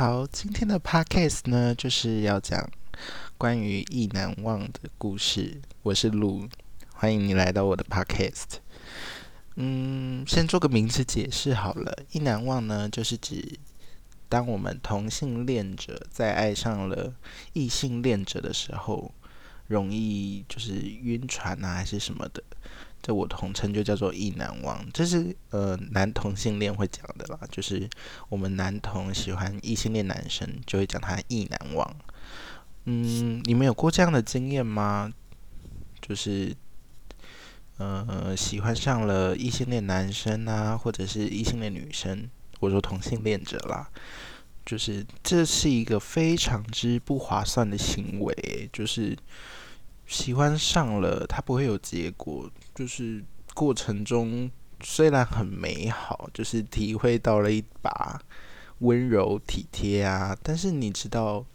好，今天的 podcast 呢，就是要讲关于意难忘的故事。我是鹿，欢迎你来到我的 podcast。嗯，先做个名词解释好了。意难忘呢，就是指当我们同性恋者在爱上了异性恋者的时候，容易就是晕船啊，还是什么的。这我统称就叫做意难忘，这是呃男同性恋会讲的啦，就是我们男同喜欢异性恋男生，就会讲他意难忘。嗯，你们有过这样的经验吗？就是呃喜欢上了异性恋男生啊，或者是异性恋女生，或者说同性恋者啦，就是这是一个非常之不划算的行为，就是。喜欢上了，他不会有结果，就是过程中虽然很美好，就是体会到了一把温柔体贴啊，但是你知道，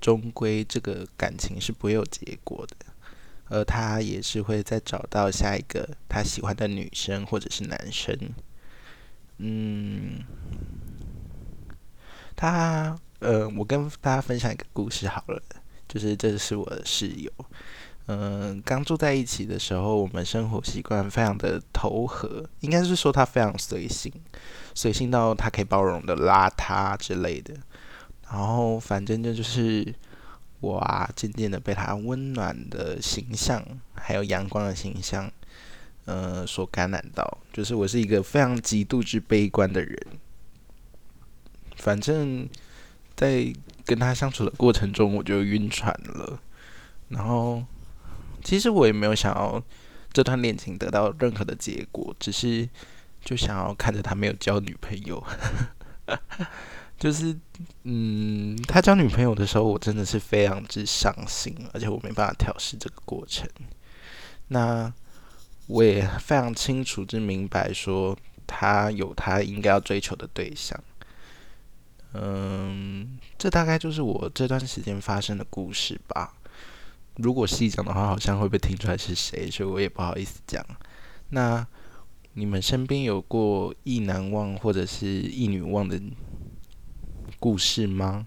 终归这个感情是不会有结果的，而他也是会再找到下一个他喜欢的女生或者是男生。嗯，他呃，我跟大家分享一个故事好了，就是这是我的室友。嗯，刚住在一起的时候，我们生活习惯非常的投合，应该是说他非常随性，随性到他可以包容的邋遢之类的。然后反正就就是我啊，渐渐的被他温暖的形象，还有阳光的形象，呃，所感染到。就是我是一个非常极度之悲观的人。反正，在跟他相处的过程中，我就晕船了，然后。其实我也没有想要这段恋情得到任何的结果，只是就想要看着他没有交女朋友。就是嗯，他交女朋友的时候，我真的是非常之伤心，而且我没办法调试这个过程。那我也非常清楚之明白，说他有他应该要追求的对象。嗯，这大概就是我这段时间发生的故事吧。如果细讲的话，好像会被听出来是谁，所以我也不好意思讲。那你们身边有过意难忘或者是意女忘的故事吗？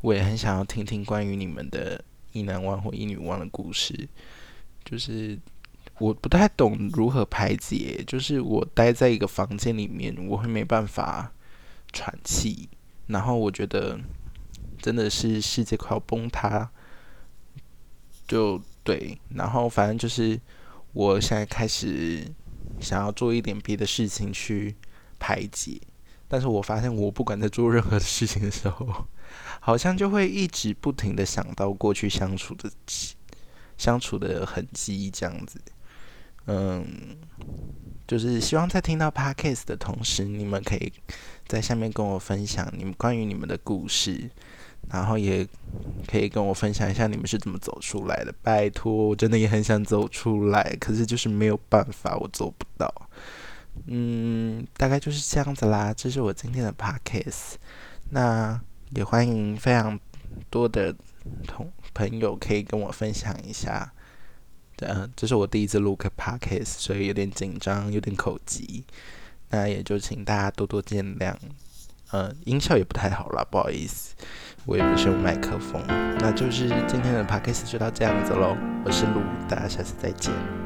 我也很想要听听关于你们的意难忘或意女忘的故事。就是我不太懂如何排解，就是我待在一个房间里面，我会没办法喘气，然后我觉得真的是世界快要崩塌。就对，然后反正就是，我现在开始想要做一点别的事情去排解，但是我发现我不管在做任何事情的时候，好像就会一直不停的想到过去相处的相处的痕迹这样子，嗯，就是希望在听到 podcast 的同时，你们可以在下面跟我分享你们关于你们的故事。然后也可以跟我分享一下你们是怎么走出来的，拜托，我真的也很想走出来，可是就是没有办法，我做不到。嗯，大概就是这样子啦，这是我今天的 podcast。那也欢迎非常多的同朋友可以跟我分享一下。嗯，这是我第一次录个 podcast，所以有点紧张，有点口急，那也就请大家多多见谅。嗯，音效也不太好啦，不好意思。我也不是用麦克风，那就是今天的 podcast 就到这样子喽。我是卢，大家下次再见。